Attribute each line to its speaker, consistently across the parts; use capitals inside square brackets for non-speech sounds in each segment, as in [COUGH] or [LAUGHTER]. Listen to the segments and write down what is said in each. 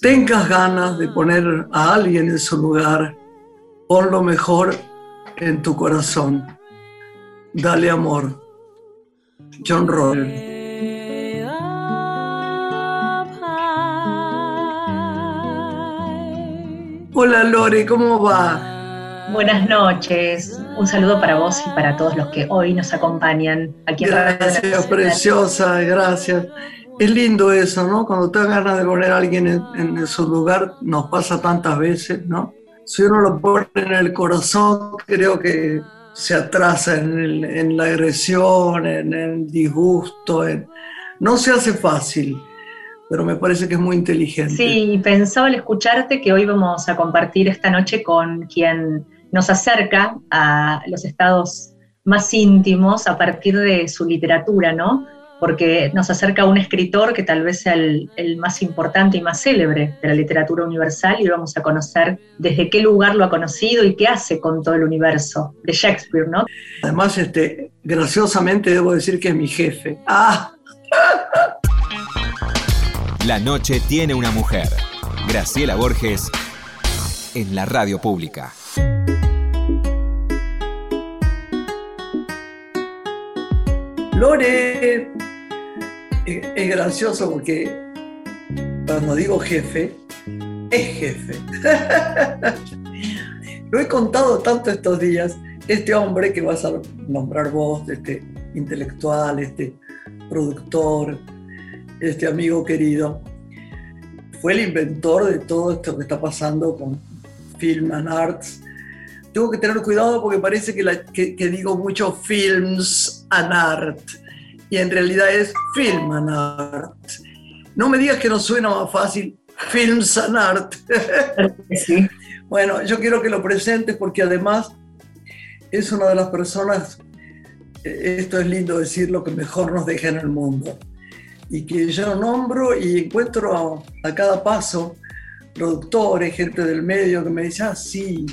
Speaker 1: Tengas ganas de poner a alguien en su lugar, pon lo mejor en tu corazón. Dale amor. John Roder. Hola Lore, ¿cómo va?
Speaker 2: Buenas noches. Un saludo para vos y para todos los que hoy nos acompañan aquí en
Speaker 1: Gracias, preciosa, gracias. Es lindo eso, ¿no? Cuando te ganas de poner a alguien en, su lugar, nos pasa tantas veces, ¿no? Si uno lo pone en el corazón, creo que se atrasa en, la agresión, en el disgusto. No se hace fácil, pero me parece que es muy inteligente.
Speaker 2: Sí, pensaba al escucharte que hoy vamos a compartir esta noche con quien nos acerca a los estados más íntimos a partir de su literatura, ¿no? Porque nos acerca a un escritor que tal vez sea el, más importante y más célebre de la literatura universal y vamos a conocer desde qué lugar lo ha conocido y qué hace con todo el universo de Shakespeare, ¿no?
Speaker 1: Además, este, graciosamente debo decir que es mi jefe. ¡Ah!
Speaker 3: La noche tiene una mujer. Graciela Borges en la radio pública.
Speaker 1: Lore, es gracioso porque cuando digo jefe, es jefe. [LAUGHS] Lo he contado tanto estos días. Este hombre que vas a nombrar vos, este intelectual, este productor, este amigo querido, fue el inventor de todo esto que está pasando con Film and Arts. Tengo que tener cuidado porque parece que, que digo mucho films and art. Y en realidad es film and art. No me digas que no suena más fácil films and art. [LAUGHS] bueno, yo quiero que lo presentes porque además es una de las personas, eh, esto es lindo decirlo, que mejor nos deja en el mundo. Y que yo nombro y encuentro a, a cada paso productores, gente del medio que me dicen, ah, sí,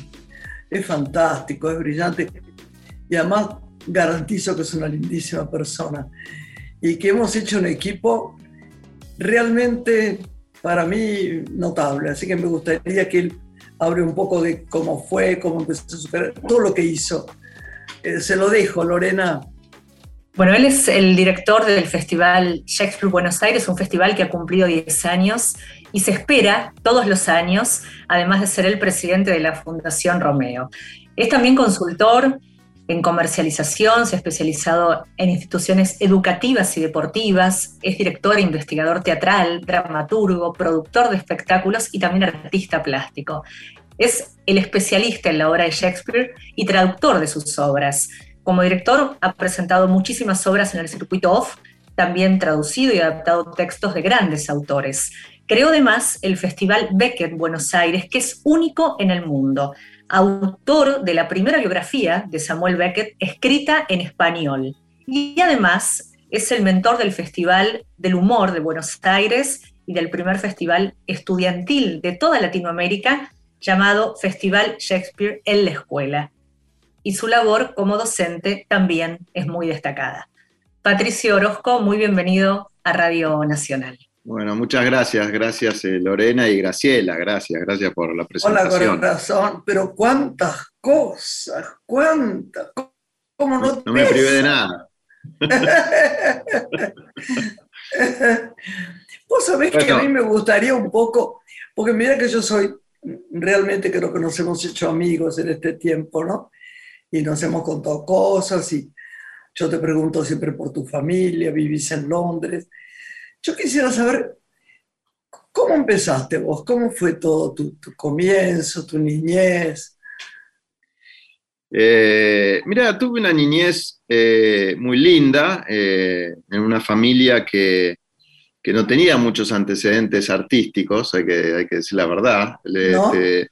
Speaker 1: es fantástico, es brillante. Y además garantizo que es una lindísima persona y que hemos hecho un equipo realmente para mí notable. Así que me gustaría que él hable un poco de cómo fue, cómo empezó a superar, todo lo que hizo. Eh, se lo dejo, Lorena.
Speaker 2: Bueno, él es el director del Festival Shakespeare Buenos Aires, un festival que ha cumplido 10 años y se espera todos los años, además de ser el presidente de la Fundación Romeo. Es también consultor, en comercialización, se ha especializado en instituciones educativas y deportivas, es director e investigador teatral, dramaturgo, productor de espectáculos y también artista plástico. Es el especialista en la obra de Shakespeare y traductor de sus obras. Como director ha presentado muchísimas obras en el circuito off, también traducido y adaptado textos de grandes autores. Creó además el Festival Beckett Buenos Aires, que es único en el mundo autor de la primera biografía de Samuel Beckett escrita en español. Y además es el mentor del Festival del Humor de Buenos Aires y del primer festival estudiantil de toda Latinoamérica llamado Festival Shakespeare en la Escuela. Y su labor como docente también es muy destacada. Patricio Orozco, muy bienvenido a Radio Nacional.
Speaker 4: Bueno, muchas gracias, gracias eh, Lorena y Graciela, gracias, gracias por la presentación.
Speaker 1: Hola corazón, pero cuántas cosas, cuántas, ¿cómo no,
Speaker 4: no me privé de nada. [LAUGHS]
Speaker 1: Vos sabés que a mí me gustaría un poco, porque mira que yo soy, realmente creo que nos hemos hecho amigos en este tiempo, ¿no? Y nos hemos contado cosas y yo te pregunto siempre por tu familia, vivís en Londres yo quisiera saber, ¿cómo empezaste vos? ¿Cómo fue todo tu, comienzo, tu niñez?
Speaker 4: Eh, mira, tuve una niñez eh, muy linda, eh, en una familia que, no tenía muchos antecedentes artísticos, hay que, hay que decir la verdad. Este,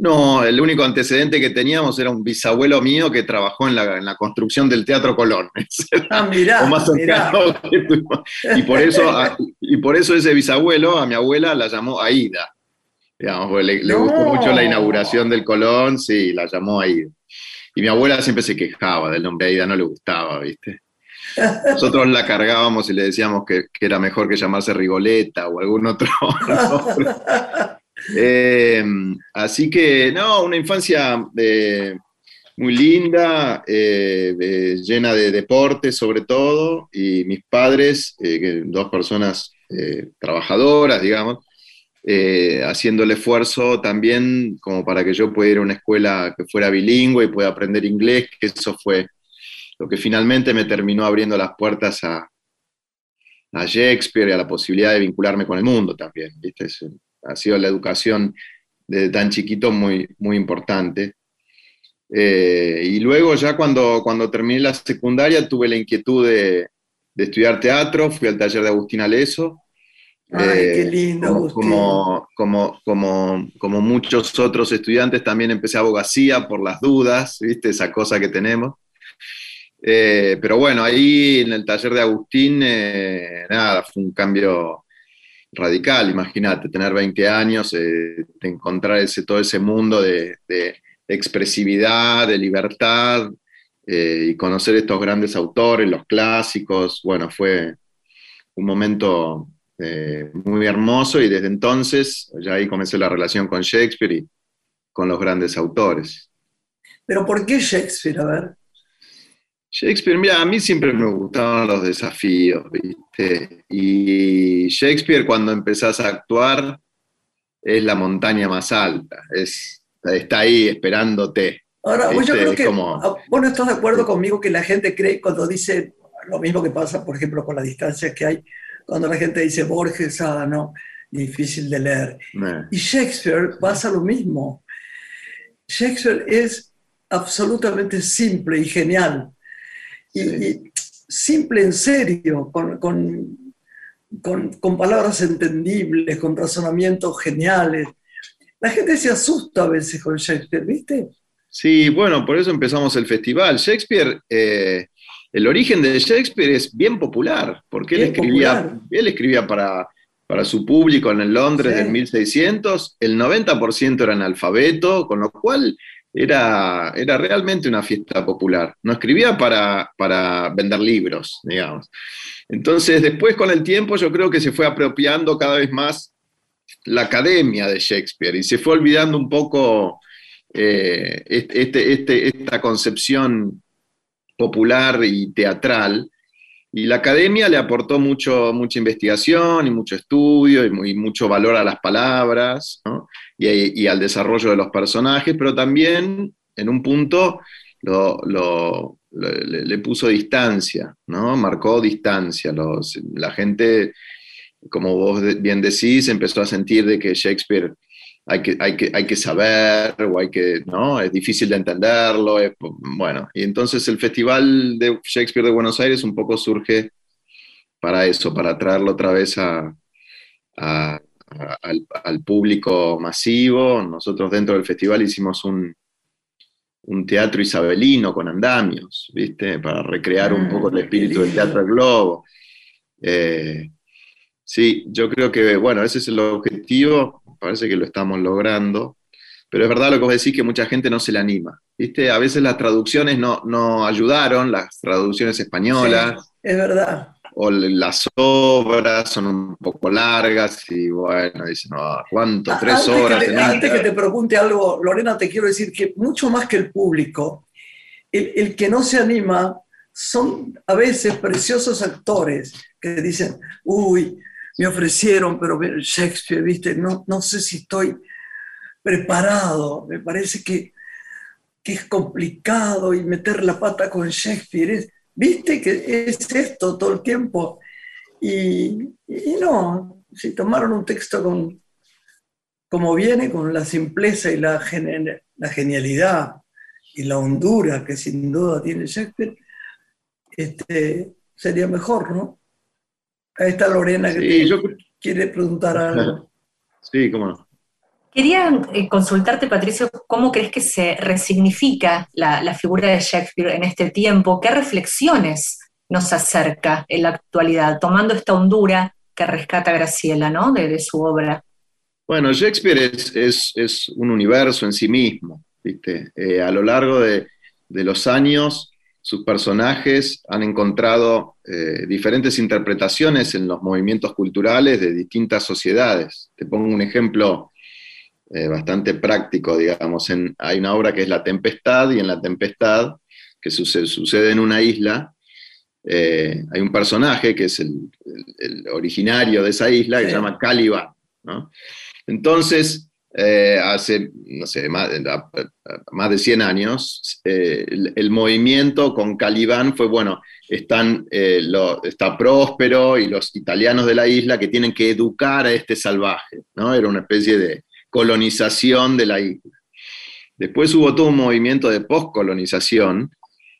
Speaker 4: no, el único antecedente que teníamos era un bisabuelo mío que trabajó en la, construcción del Teatro Colón. [LAUGHS]
Speaker 1: Ah, mirá,
Speaker 4: y, por eso, y por eso ese bisabuelo a mi abuela la llamó Aida. Digamos, le, gustó mucho la inauguración del Colón, sí, la llamó Aida. Y mi abuela siempre se quejaba del nombre Aida, no le gustaba, ¿viste? Nosotros la cargábamos y le decíamos que, era mejor que llamarse Rigoleta o algún otro [LAUGHS] eh, así que, no, una infancia eh, muy linda, eh, llena de deporte sobre todo, y mis padres, dos personas trabajadoras, digamos, haciendo el esfuerzo también como para que yo pudiera ir a una escuela que fuera bilingüe y pueda aprender inglés, que eso fue lo que finalmente me terminó abriendo las puertas a, Shakespeare y a la posibilidad de vincularme con el mundo también. ¿viste? Ha sido la educación desde tan chiquito muy, muy importante. Eh, y luego ya cuando, cuando terminé la secundaria tuve la inquietud de, estudiar teatro, fui al taller de Agustín Aleso.
Speaker 1: Ay, qué eh, lindo,
Speaker 4: como, como, como, como, muchos otros estudiantes, también empecé abogacía por las dudas, ¿viste? Esa cosa que tenemos. Eh, pero bueno, ahí en el taller de Agustín, eh, nada, fue un cambio radical, imagínate, tener 20 años, eh, de encontrar ese, todo ese mundo de, expresividad, de libertad, y conocer estos grandes autores, los clásicos, bueno, fue un momento muy hermoso y desde entonces ya ahí comencé la relación con Shakespeare y con los grandes autores.
Speaker 1: Pero ¿por qué Shakespeare? A ver.
Speaker 4: Shakespeare, mira, a mí siempre me gustaban los desafíos, ¿viste? Y Shakespeare cuando empezás a actuar es la montaña más alta, es, está ahí esperándote.
Speaker 1: Ahora, yo creo que ah, vos no estás de acuerdo conmigo que la gente cree cuando dice lo mismo que pasa, por ejemplo, con la distancia que hay, cuando la gente dice Borges, ah, no, difícil de leer. Y Shakespeare pasa lo mismo. Shakespeare es absolutamente simple y genial y, simple en serio, con, con, con, palabras entendibles, con razonamientos geniales. La gente se asusta a veces con Shakespeare, ¿viste?
Speaker 4: Sí, bueno, por eso empezamos el festival. Shakespeare, eh, el origen de Shakespeare es bien popular, porque él escribía, él escribía para, para su público en el Londres del 1600, el 90% era analfabeto, con lo cual era, era realmente una fiesta popular. No escribía para, para vender libros, digamos. Entonces, después con el tiempo yo creo que se fue apropiando cada vez más la academia de Shakespeare y se fue olvidando un poco eh, este, este, esta concepción popular y teatral. Y la academia le aportó mucho, mucha investigación y mucho estudio y, mucho valor a las palabras. y, al desarrollo de los personajes, pero también en un punto le, puso distancia, ¿no? Marcó distancia. la gente, como vos bien decís, empezó a sentir de que Shakespeare hay que, hay que, hay que saber o hay que, ¿no? Es difícil de entenderlo. bueno, y entonces el Festival de Shakespeare de Buenos Aires un poco surge para eso, para traerlo otra vez a al, público masivo. Nosotros dentro del festival hicimos un, un teatro isabelino con andamios, ¿viste? Para recrear un poco el ah, espíritu del teatro del globo. Eh, sí, yo creo que, bueno, ese es el objetivo, parece que lo estamos logrando, pero es verdad lo que vos decís que mucha gente no se le anima, ¿viste? A veces las traducciones no, no ayudaron, las traducciones españolas.
Speaker 1: es verdad
Speaker 4: o las obras son un poco largas y bueno, dicen, no, ¿cuánto? Tres horas.
Speaker 1: Que antes que te pregunte algo, Lorena, te quiero decir que mucho más que el público, el, el, que no se anima son a veces preciosos actores que dicen, uy, me ofrecieron, pero Shakespeare, viste, no, no sé si estoy preparado, me parece que, que es complicado y meter la pata con Shakespeare es viste que es esto todo el tiempo. Y, no, si tomaron un texto con, como viene, con la simpleza y la, la genialidad y la hondura que sin duda tiene Shakespeare, este, sería mejor, ¿no? Ahí está Lorena que quiere preguntar [LAUGHS] algo.
Speaker 4: Sí, cómo no.
Speaker 2: Quería eh, consultarte, Patricio, cómo crees que se resignifica la, figura de Shakespeare en este tiempo, qué reflexiones nos acerca en la actualidad, tomando esta hondura que rescata Graciela, ¿no? De, su obra.
Speaker 4: Bueno, Shakespeare es, un universo en sí mismo, ¿viste? Eh, a lo largo de, los años sus personajes han encontrado eh, diferentes interpretaciones en los movimientos culturales de distintas sociedades. Te pongo un ejemplo eh, bastante práctico, digamos. hay una obra que es La Tempestad, y en La Tempestad, que sucede, en una isla, eh, hay un personaje que es el, originario de esa isla, que se llama Caliban. Entonces, eh, hace, no sé, más, de 100 años, eh, el, movimiento con Calibán fue, bueno, están, eh, está próspero y los italianos de la isla que tienen que educar a este salvaje, ¿no? Era una especie de colonización de la isla. Después hubo todo un movimiento de postcolonización,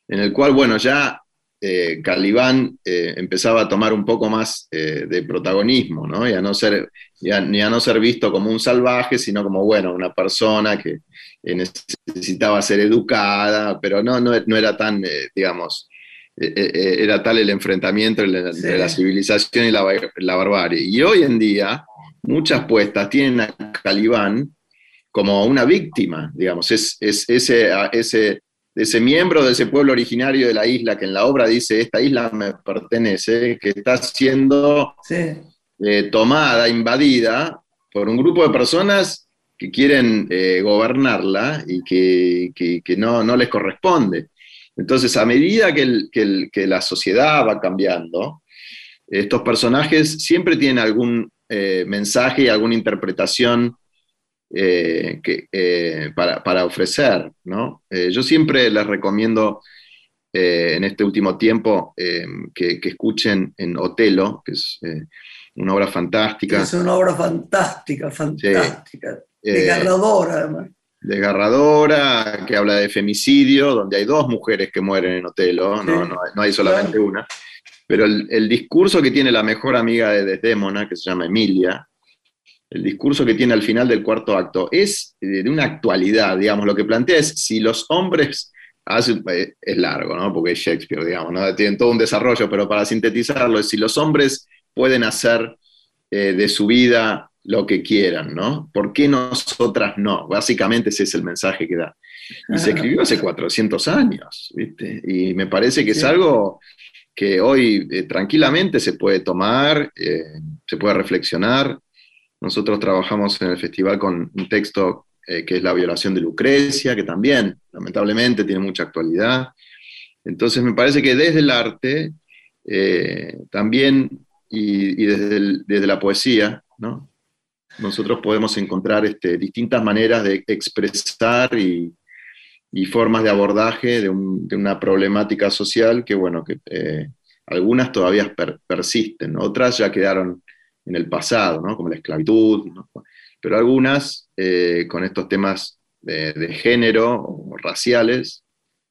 Speaker 4: en el cual, bueno, ya eh, Calibán eh, empezaba a tomar un poco más eh, de protagonismo, ¿no? Y a no, ser, a no ser visto como un salvaje, sino como, bueno, una persona que necesitaba ser educada, pero no, no, era tan, digamos, era tal el enfrentamiento entre la civilización y la, barbarie. Y hoy en día, muchas puestas tienen a Calibán como una víctima, digamos, es, es ese, ese de ese miembro de ese pueblo originario de la isla que en la obra dice, esta isla me pertenece, que está siendo eh, tomada, invadida por un grupo de personas que quieren eh, gobernarla y que, no, no, les corresponde. Entonces, a medida que, la sociedad va cambiando, estos personajes siempre tienen algún eh, mensaje y alguna interpretación eh, que, eh, para, ofrecer. ¿no? Eh, yo siempre les recomiendo en este último tiempo que, escuchen en Otelo, que es una obra fantástica.
Speaker 1: Es una obra fantástica, fantástica. desgarradora, además.
Speaker 4: Desgarradora, que habla de femicidio, donde hay dos mujeres que mueren en Otelo, no, no, hay solamente una. Pero el, el, discurso que tiene la mejor amiga de Desdémona, que se llama Emilia, el discurso que tiene al final del cuarto acto, es de una actualidad, digamos, lo que plantea es si los hombres, hacen, eh, es largo, ¿no? Porque es Shakespeare, digamos, ¿no? Tienen todo un desarrollo, pero para sintetizarlo, es si los hombres pueden hacer eh, de su vida lo que quieran, ¿no? ¿Por qué nosotras no? Básicamente ese es el mensaje que da. Y se escribió hace 400 años, ¿viste? Y me parece que es algo que hoy eh, tranquilamente se puede tomar, se puede reflexionar, nosotros trabajamos en el festival con un texto eh, que es La violación de Lucrecia, que también, lamentablemente, tiene mucha actualidad. Entonces, me parece que desde el arte, eh, también, y, desde, la poesía, nosotros podemos encontrar este, distintas maneras de expresar y, formas de abordaje de, una problemática social que, bueno, que eh, algunas todavía persisten, otras ya quedaron en el pasado, ¿no? como la esclavitud, pero algunas eh, con estos temas de, género o raciales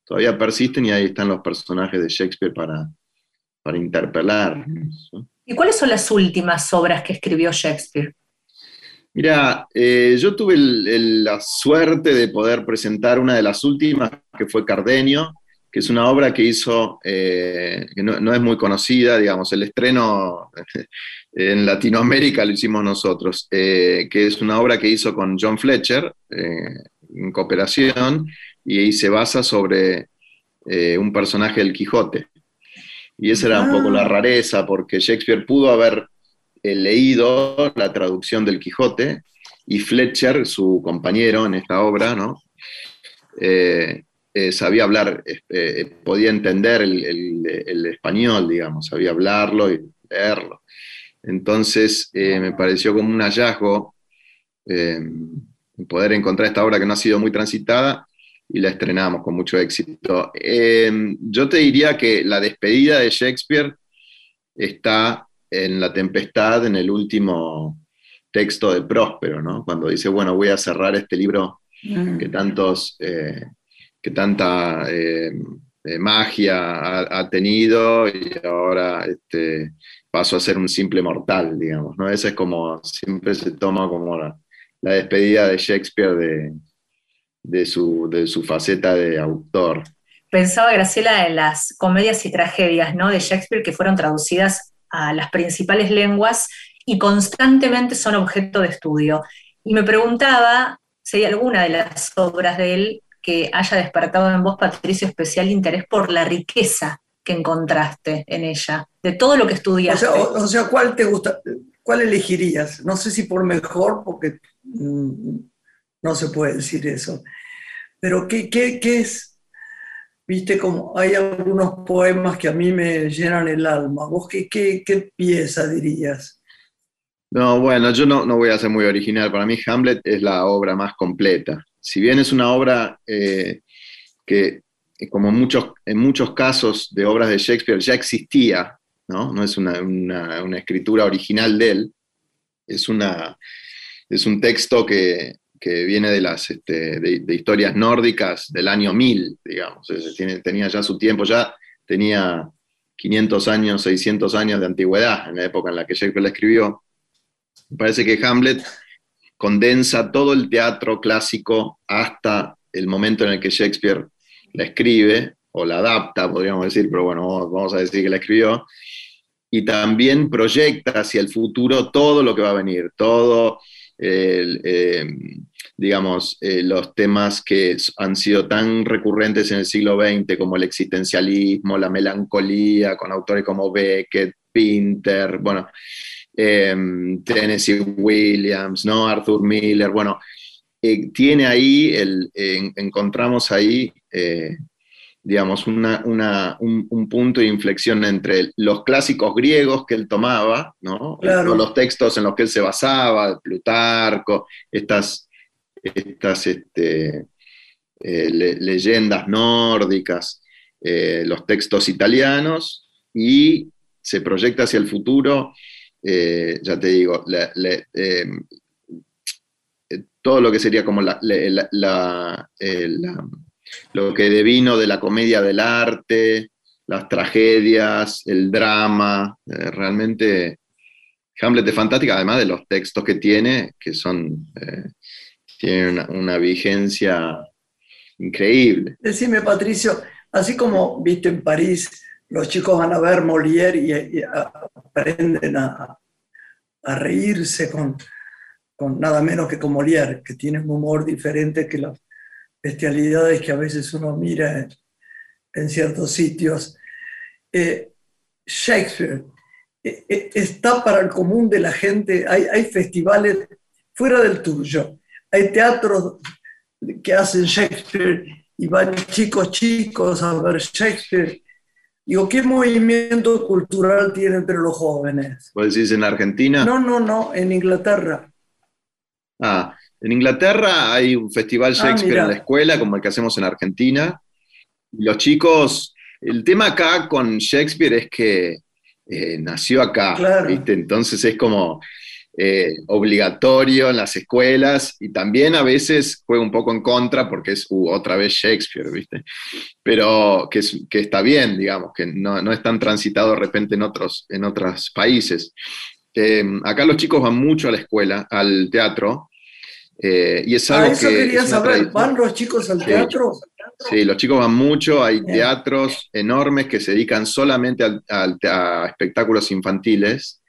Speaker 4: todavía persisten y ahí están los personajes de Shakespeare para, para interpelar.
Speaker 2: ¿Y cuáles son las últimas obras que escribió Shakespeare?
Speaker 4: Mira, eh, yo tuve la suerte de poder presentar una de las últimas, que fue Cardenio, que es una obra que hizo, eh, que no, no, es muy conocida, digamos, el estreno [LAUGHS] en Latinoamérica lo hicimos nosotros, eh, que es una obra que hizo con John Fletcher eh, en cooperación y se basa sobre un personaje del Quijote. Y esa era un poco la ah. rareza, porque Shakespeare pudo haber leído la traducción del Quijote y Fletcher, su compañero en esta obra, ¿no? Sabía hablar, podía entender el, el español, digamos, sabía hablarlo y leerlo. Entonces eh, me pareció como un hallazgo eh, poder encontrar esta obra que no ha sido muy transitada y la estrenamos con mucho éxito. Eh, yo te diría que la despedida de Shakespeare está en La Tempestad, en el último texto de Próspero, ¿no? cuando dice, bueno, voy a cerrar este libro mm. que, tantos, que tanta magia ha, tenido y ahora... Este, pasó a ser un simple mortal, digamos, ¿no? Esa es como, siempre se toma como la, despedida de Shakespeare de, su, de su faceta de autor.
Speaker 2: Pensaba, Graciela, en las comedias y tragedias ¿no? de Shakespeare que fueron traducidas a las principales lenguas y constantemente son objeto de estudio. Y me preguntaba si hay alguna de las obras de él que haya despertado en vos, Patricio, especial interés por la riqueza que encontraste en ella, de todo lo que estudiaste.
Speaker 1: O sea, ¿cuál te gusta? ¿Cuál elegirías? No sé si por mejor, porque mm, no se puede decir eso. Pero ¿qué, qué, qué es? Viste, como hay algunos poemas que a mí me llenan el alma. ¿Vos qué, qué, qué pieza dirías?
Speaker 4: No, bueno, yo no, no, voy a ser muy original. Para mí Hamlet es la obra más completa. Si bien es una obra eh, que, como muchos, en muchos casos de obras de Shakespeare, ya existía, no, no es una, una, escritura original de él, es, una, es un texto que, que viene de las este, de, historias nórdicas del año 1000, digamos. tenía ya su tiempo, ya tenía 500 años, 600 años de antigüedad en la época en la que Shakespeare la escribió. Parece que Hamlet condensa todo el teatro clásico hasta el momento en el que Shakespeare la escribe, o la adapta, podríamos decir, pero bueno, vamos a decir que la escribió, y también proyecta hacia el futuro todo lo que va a venir, todo eh, digamos, eh, los temas que han sido tan recurrentes en el siglo XX como el existencialismo, la melancolía, con autores como Beckett, Pinter, bueno, em, Tennessee Williams, ¿no? Arthur Miller, bueno, eh, tiene ahí, el, encontramos ahí, eh, digamos, una, un, punto de inflexión entre los clásicos griegos que él tomaba, ¿no? Los textos en los que él se basaba, Plutarco, estas estas este, eh, leyendas nórdicas, los textos italianos, y se proyecta hacia el futuro, eh, ya te digo, todo lo que sería como la, lo que devino de la comedia del arte, las tragedias, el drama, realmente Hamlet es fantástica, además de los textos que tiene, que son tiene una, vigencia increíble.
Speaker 1: Decime, Patricio, así como viste en París, los chicos van a ver Molière y, aprenden a, reírse con, nada menos que con Molière, que tiene un humor diferente que las bestialidades que a veces uno mira en, ciertos sitios. Eh, Shakespeare eh, eh, está para el común de la gente, hay, hay festivales fuera del tuyo hay teatros que hacen Shakespeare y van chicos chicos a ver Shakespeare. Digo, ¿qué movimiento cultural tiene entre los jóvenes?
Speaker 4: ¿Vos decís en Argentina?
Speaker 1: No, no, no, en Inglaterra.
Speaker 4: Ah, en Inglaterra hay un festival ah, Shakespeare en la escuela, como el que hacemos en Argentina. Los chicos, el tema acá con Shakespeare es que eh, nació acá, ¿viste? Entonces es como, eh, obligatorio en las escuelas y también a veces juega un poco en contra porque es uh, otra vez Shakespeare, ¿viste? Pero que, que está bien, digamos, que no, no, es tan transitado de repente en otros, en otros países. Eh, acá los chicos van mucho a la escuela, al teatro, eh, y es ah, algo
Speaker 1: eso quería saber, ¿van los chicos al teatro?
Speaker 4: Sí, los chicos van mucho, hay teatros enormes que se dedican solamente a espectáculos infantiles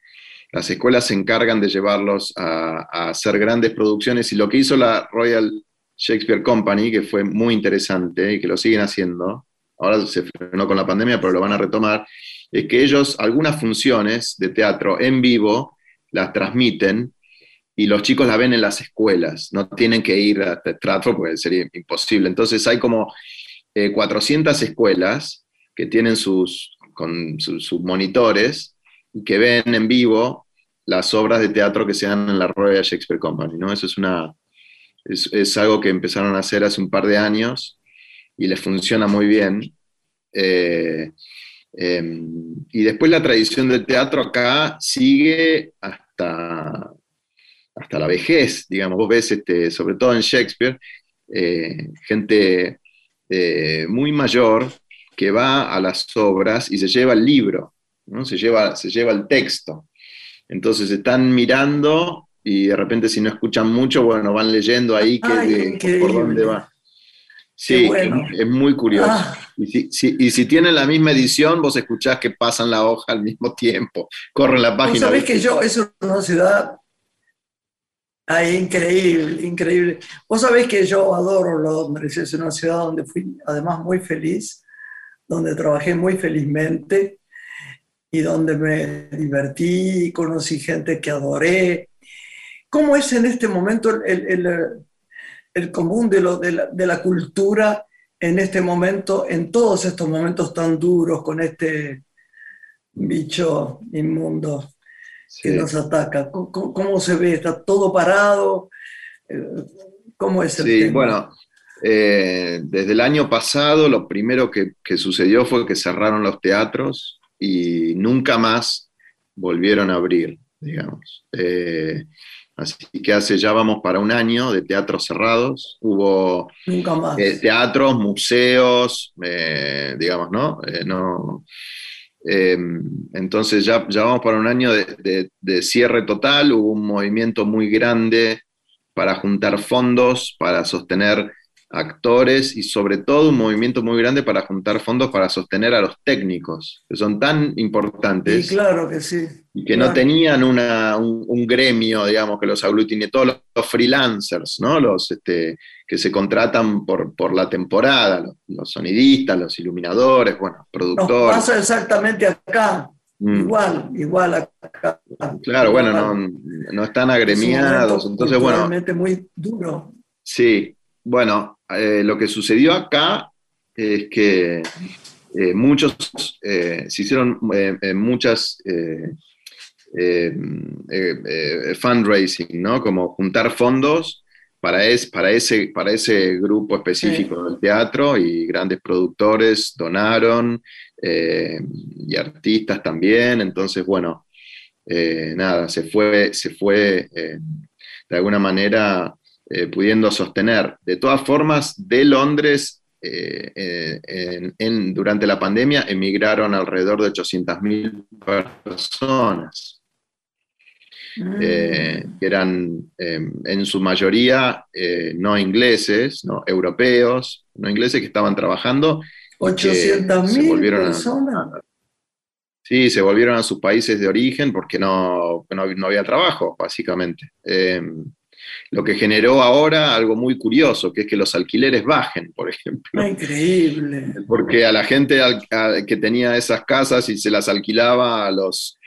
Speaker 4: las escuelas se encargan de llevarlos a, hacer grandes producciones y lo que hizo la Royal Shakespeare Company, que fue muy interesante y que lo siguen haciendo, ahora se frenó con la pandemia, pero lo van a retomar, es que ellos algunas funciones de teatro en vivo las transmiten y los chicos la ven en las escuelas, no tienen que ir a teatro porque sería imposible. Entonces hay como 400 eh, escuelas que tienen sus monitores que ven en vivo las obras de teatro que se dan en la Royal Shakespeare Company, ¿no? Eso es, una, es, algo que empezaron a hacer hace un par de años y les funciona muy bien. Eh, em, y después la tradición del teatro acá sigue hasta, hasta la vejez, digamos. Vos ves, este, sobre todo en Shakespeare, eh, gente eh, muy mayor que va a las obras y se lleva el libro se, lleva, se lleva el texto. Entonces están mirando y de repente si no escuchan mucho, bueno, van leyendo ahí que, por dónde va. Sí, es, muy curioso. Ah. Y, si, tienen la misma edición, vos escuchás que pasan la hoja al mismo [LAUGHS] tiempo, corren la página.
Speaker 1: sabés que yo, no se da Ay, increíble, increíble. Vos sabés que yo adoro Londres, es una ciudad donde fui además muy feliz, donde trabajé muy felizmente y donde me divertí, conocí gente que adoré. ¿Cómo es en este momento el, el, común de, lo, de, la, de la cultura en este momento, en todos estos momentos tan duros con este bicho inmundo que nos ataca. ¿Cómo, se ve? ¿Está todo parado? Eh, ¿Cómo es el
Speaker 4: sí, bueno, eh, desde el año pasado lo primero que, sucedió fue que cerraron los teatros y nunca más volvieron a abrir, digamos. Eh, así que hace ya vamos para un año de teatros cerrados. Hubo teatros, museos, digamos, ¿no? no Em, entonces ya, ya, vamos para un año de, cierre total, hubo un movimiento muy grande para juntar fondos, para sostener actores y sobre todo un movimiento muy grande para juntar fondos para sostener a los técnicos, que son tan importantes.
Speaker 1: Y claro que sí.
Speaker 4: Y que no tenían un, gremio, digamos, que los aglutine, todos los, freelancers, ¿no? Los este, que se contratan por, por la temporada, los, sonidistas, los iluminadores, bueno, productores.
Speaker 1: pasa exactamente acá. Mm. Igual, igual acá.
Speaker 4: Claro, bueno, no, no, están agremiados, entonces bueno.
Speaker 1: Realmente muy duro.
Speaker 4: Sí, bueno, eh, lo que sucedió acá es que eh, muchos, eh, se hicieron muchas fundraising, ¿no? Como juntar fondos para, es, para, ese, para ese grupo específico del teatro y grandes productores donaron y artistas también. Entonces, bueno, nada, se fue, se fue de alguna manera eh, pudiendo sostener. De todas formas, de Londres, eh, eh, durante la pandemia, emigraron alrededor de 800.000 personas, mm. que eran en su mayoría no ingleses, no europeos, no ingleses que estaban trabajando.
Speaker 1: 800.000 personas.
Speaker 4: sí, se volvieron a sus países de origen porque no, no, había trabajo, básicamente lo que generó ahora algo muy curioso, que es que los alquileres bajen, por ejemplo.
Speaker 1: Ah, increíble.
Speaker 4: Porque a la gente que tenía esas casas y se las alquilaba a los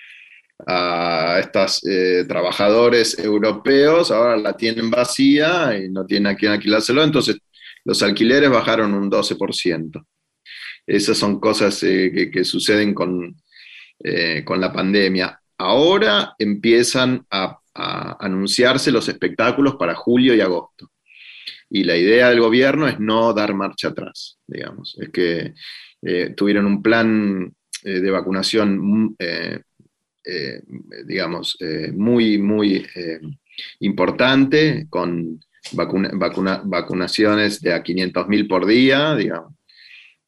Speaker 4: a estos eh, trabajadores europeos, ahora la tienen vacía y no tienen a quién alquilárselo, entonces los alquileres bajaron un 12%. Esas son cosas eh, que, suceden con, eh, con la pandemia. Ahora empiezan a a anunciarse los espectáculos para julio y agosto. Y la idea del gobierno es no dar marcha atrás, digamos. Es que eh, tuvieron un plan eh, de vacunación, eh, digamos, muy, muy importante, con vacunaciones de a 500.000 por día, digamos.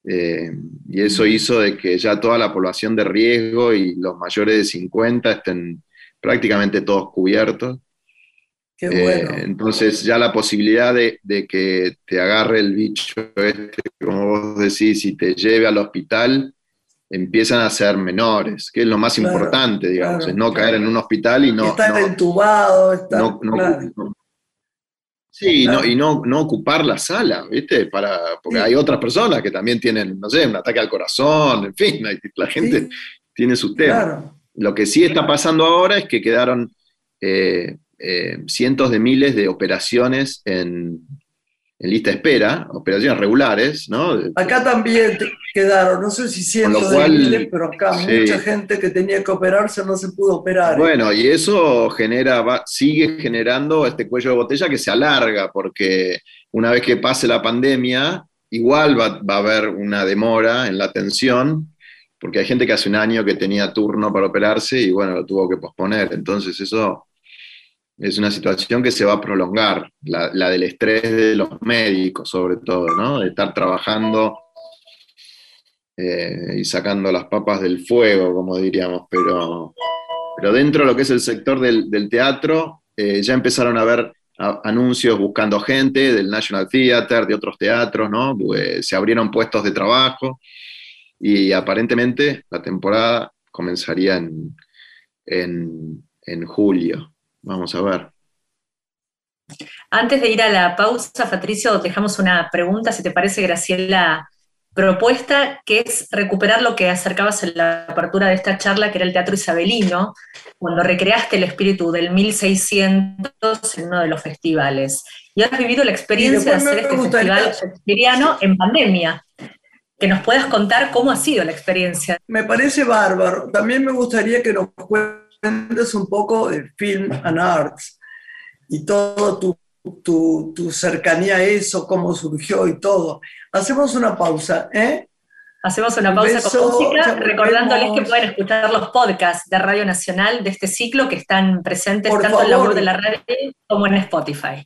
Speaker 4: y eso hizo de que ya toda la población de riesgo y los mayores de 50 estén prácticamente todos cubiertos.
Speaker 1: Qué eh, bueno.
Speaker 4: entonces ya la posibilidad de, que te agarre el bicho este, como vos decís, y te lleve al hospital, empiezan a ser menores, que es lo más importante, digamos, es no caer en un hospital y no...
Speaker 1: Estar entubado, estar...
Speaker 4: sí, y no, no ocupar la sala, ¿viste? Para, porque hay otras personas que también tienen, no sé, un ataque al corazón, en fin, la gente tiene sus temas. Lo que sí está pasando ahora es que quedaron eh, eh, cientos de miles de operaciones en, lista de espera, operaciones regulares, ¿no?
Speaker 1: Acá también quedaron, no sé si cientos de miles, pero acá mucha gente que tenía que operarse no se pudo operar.
Speaker 4: Bueno, y eso genera, sigue generando este cuello de botella que se alarga, porque una vez que pase la pandemia, igual va, va a haber una demora en la atención porque hay gente que hace un año que tenía turno para operarse y bueno, lo tuvo que posponer. Entonces eso es una situación que se va a prolongar, la, del estrés de los médicos sobre todo, ¿no? De estar trabajando eh, y sacando las papas del fuego, como diríamos, pero, dentro de lo que es el sector del, teatro, eh, ya empezaron a haber anuncios buscando gente del National Theatre, de otros teatros, ¿no? Pues, se abrieron puestos de trabajo y aparentemente la temporada comenzaría en, julio. Vamos a ver.
Speaker 2: Antes de ir a la pausa, Patricio, dejamos una pregunta, si te parece, Graciela, propuesta, que es recuperar lo que acercabas en la apertura de esta charla, que era el teatro isabelino, cuando recreaste el espíritu del 1600 en uno de los festivales. Y has vivido la experiencia de hacer este festival shakespeariano en pandemia. Que nos puedas contar cómo ha sido la experiencia.
Speaker 1: Me parece bárbaro. También me gustaría que nos cuentes un poco de Film and Arts y todo tu tu, cercanía a eso, cómo surgió y todo. Hacemos una pausa, ¿eh?
Speaker 2: Hacemos una pausa con música, recordándoles que pueden escuchar los podcasts de Radio Nacional de este ciclo que están presentes tanto en la web de la radio como en Spotify.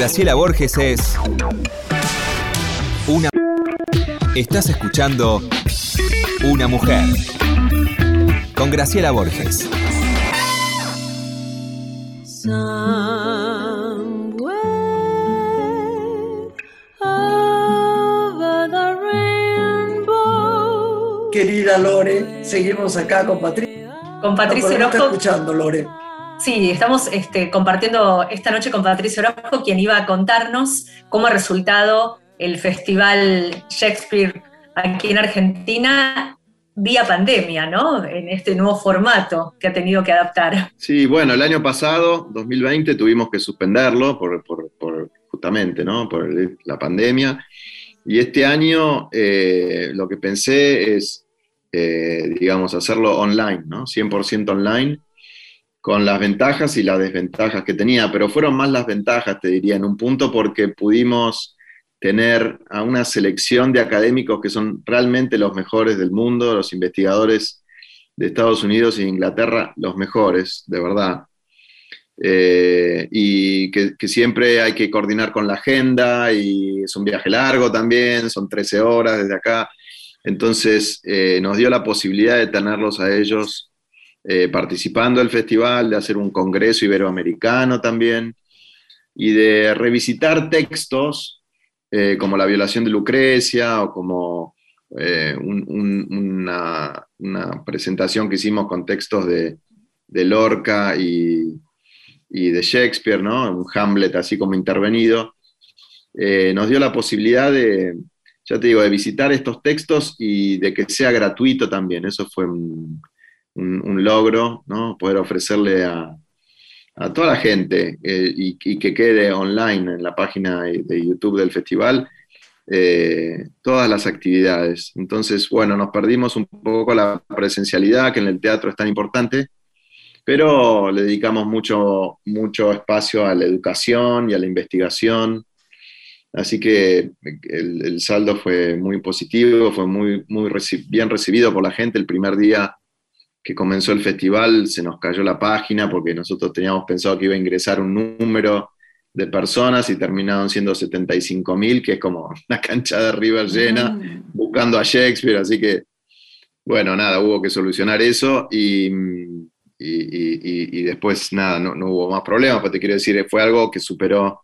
Speaker 3: Graciela Borges es una... Estás escuchando Una mujer con Graciela Borges.
Speaker 1: Querida Lore, seguimos acá con Patricia.
Speaker 2: Con Patricia
Speaker 1: no, escuchando, Lore.
Speaker 2: Sí, estamos este, compartiendo esta noche con Patricio Orozco, quien iba a contarnos cómo ha resultado el Festival Shakespeare aquí en Argentina vía pandemia, ¿no? En este nuevo formato que ha tenido que adaptar.
Speaker 4: Sí, bueno, el año pasado, 2020, tuvimos que suspenderlo por, justamente, ¿no? Por la pandemia. Y este año eh, lo que pensé es, eh, digamos, hacerlo online, ¿no? 100% online con las ventajas y las desventajas que tenía, pero fueron más las ventajas, te diría, en un punto porque pudimos tener a una selección de académicos que son realmente los mejores del mundo, los investigadores de Estados Unidos e Inglaterra, los mejores, de verdad. Eh, y que, siempre hay que coordinar con la agenda y es un viaje largo también, son 13 horas desde acá. Entonces eh, nos dio la posibilidad de tenerlos a ellos eh, participando del festival, de hacer un congreso iberoamericano también, y de revisitar textos eh, como La violación de Lucrecia o como eh, una, presentación que hicimos con textos de, Lorca y, de Shakespeare, ¿no? un Hamlet así como intervenido. nos dio la posibilidad de, ya te digo, de visitar estos textos y de que sea gratuito también. Eso fue un, logro, ¿no? Poder ofrecerle a, toda la gente eh, y, que quede online en la página de YouTube del festival eh, todas las actividades. Entonces, bueno, nos perdimos un poco la presencialidad, que en el teatro es tan importante, pero le dedicamos mucho, mucho espacio a la educación y a la investigación. Así que el, saldo fue muy positivo, fue muy, muy bien recibido por la gente. El primer día que comenzó el festival se nos cayó la página porque nosotros teníamos pensado que iba a ingresar un número de personas y terminaron siendo 75 mil, que es como [LAUGHS] una cancha de River llena, mm. buscando a Shakespeare. Así que, bueno, nada, hubo que solucionar eso y, y, después, nada, no, no, hubo más problemas, pero te quiero decir, fue algo que superó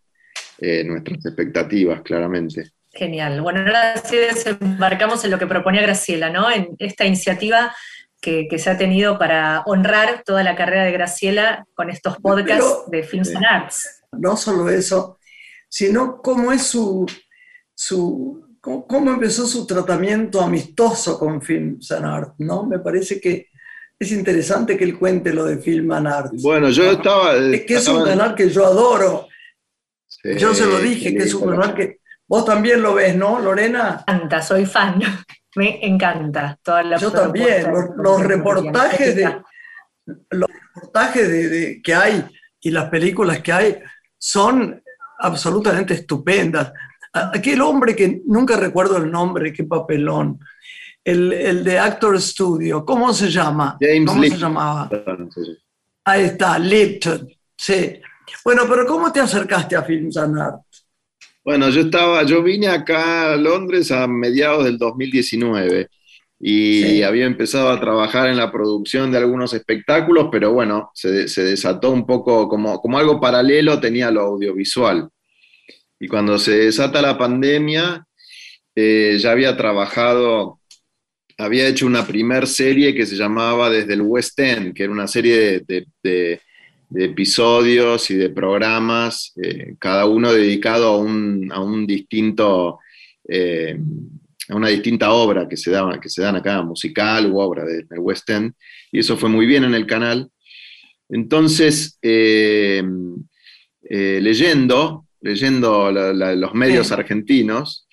Speaker 4: eh, nuestras expectativas, claramente.
Speaker 2: Genial. Bueno, ahora sí desembarcamos en lo que proponía Graciela, ¿no? En esta iniciativa que, se ha tenido para honrar toda la carrera de Graciela con estos podcasts de Films and Arts.
Speaker 1: No solo eso, sino cómo es su, su cómo, empezó su tratamiento amistoso con Films and Arts, ¿no? Me parece que es interesante que él cuente lo de Film and Arts.
Speaker 4: Bueno, yo estaba...
Speaker 1: Es que es un canal que yo adoro yo se lo dije, que es un canal que vos también lo ves, ¿no, Lorena?
Speaker 2: Me encanta, soy fan. Me encanta toda la
Speaker 1: Yo también, los, reportajes de los reportajes de, que hay y las películas que hay son absolutamente estupendas. Aquel hombre que nunca recuerdo el nombre, qué papelón, el, de Actor Studio, ¿cómo se llama?
Speaker 4: James
Speaker 1: ¿Cómo se llamaba? Ahí está, Lipton, sí. Bueno, pero ¿cómo te acercaste a Films and Arts?
Speaker 4: Bueno, yo estaba, yo vine acá a Londres a mediados del 2019 y había empezado a trabajar en la producción de algunos espectáculos, pero bueno, se, desató un poco como, como algo paralelo, tenía lo audiovisual. Y cuando se desata la pandemia, eh, ya había trabajado, había hecho una primer serie que se llamaba Desde el West End, que era una serie de de episodios y de programas, eh, cada uno dedicado a un, a un distinto, eh, a una distinta obra que se, da, que se dan acá, musical u obra del West End, y eso fue muy bien en el canal. Entonces, eh, leyendo, leyendo los medios argentinos,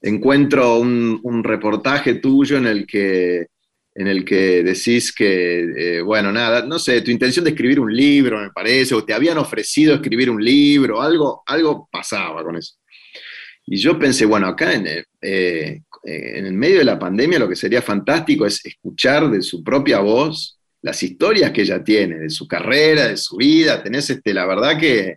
Speaker 4: encuentro un, un reportaje tuyo en el que en el que decís que, eh, bueno, nada, no sé, tu intención de escribir un libro, me parece, o te habían ofrecido escribir un libro, algo, algo pasaba con eso. Y yo pensé, bueno, acá en, eh, eh, en el medio de la pandemia lo que sería fantástico es escuchar de su propia voz las historias que ella tiene, de su carrera, de su vida. Tenés, este, la verdad que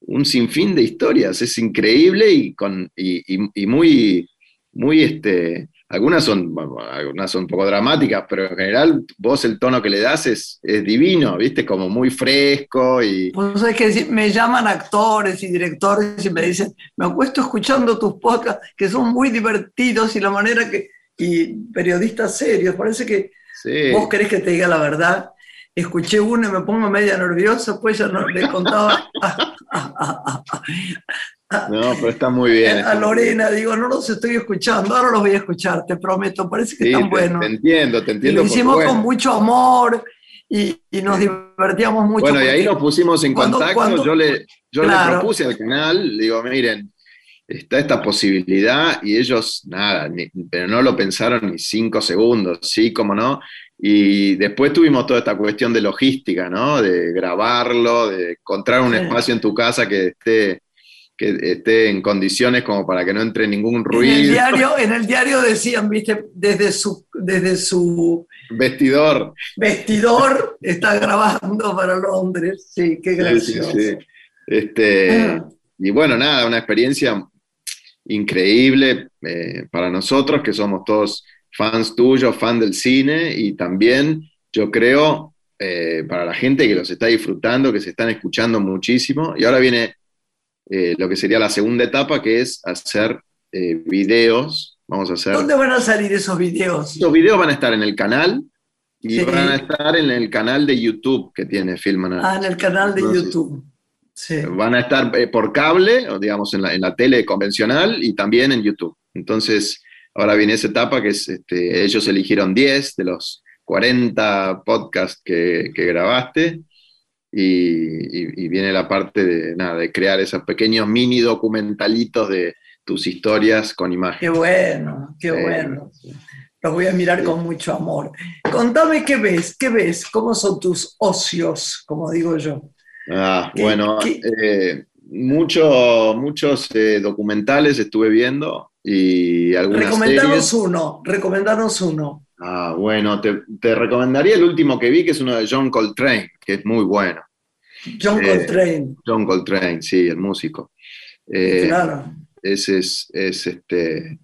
Speaker 4: un sinfín de historias, es increíble y, con, y muy, muy, este, algunas son, algunas son un poco dramáticas, pero en general vos el tono que le das es, divino, ¿viste? Como muy fresco y...
Speaker 1: Pues es que me llaman actores y directores y me dicen, me acuesto escuchando tus podcasts que son muy divertidos y la manera que... y periodistas serios, parece que vos querés que te diga la verdad. Escuché uno y me pongo media nerviosa, pues ya no le contaba [LAUGHS] [LAUGHS]
Speaker 4: No, pero está muy bien. [LAUGHS]
Speaker 1: A Lorena, digo, no los estoy escuchando, ahora los voy a escuchar, te prometo, parece que están buenos.
Speaker 4: Te entiendo, te entiendo.
Speaker 1: lo hicimos con mucho amor y, nos divertíamos mucho.
Speaker 4: Bueno, y ahí nos pusimos en contacto, yo, le, yo le propuse al canal, digo, miren, está esta posibilidad y ellos, nada, pero no lo pensaron ni cinco segundos, sí, como no. Y después tuvimos toda esta cuestión de logística, ¿no? De grabarlo, de encontrar un espacio en tu casa que esté que esté en condiciones como para que no entre ningún ruido.
Speaker 1: En el diario, en el diario decían, viste, desde su, desde su
Speaker 4: vestidor.
Speaker 1: Vestidor está grabando para Londres. Sí, qué gracioso.
Speaker 4: Este, ah. Y bueno, nada, una experiencia increíble eh, para nosotros, que somos todos fans tuyos, fans del cine, y también yo creo eh, para la gente que los está disfrutando, que se están escuchando muchísimo. Y ahora viene eh, lo que sería la segunda etapa, que es hacer eh, videos. Vamos a hacer.
Speaker 1: ¿Dónde van a salir esos videos?
Speaker 4: Los videos van a estar en el canal y van a estar en el canal de YouTube que tiene Filman
Speaker 1: Ah, en el canal de YouTube.
Speaker 4: Van a estar eh, por cable, digamos, en la, en la, tele convencional y también en YouTube. Entonces, ahora viene esa etapa que es, este, ellos eligieron 10 de los 40 podcasts que, que grabaste y, viene la parte de, nada, de crear esos pequeños mini documentalitos de tus historias con imágenes.
Speaker 1: Qué bueno, qué bueno. Los voy a mirar con mucho amor. Contame qué ves, qué ves, cómo son tus ocios, como digo yo.
Speaker 4: Ah, bueno, eh, muchos eh, documentales estuve viendo y algunas
Speaker 1: Recomendanos uno, recomendanos uno.
Speaker 4: Ah, bueno, te, recomendaría el último que vi, que es uno de John Coltrane, que es muy bueno.
Speaker 1: John eh, Coltrane.
Speaker 4: John Coltrane, sí, el músico. claro. Ese es, este,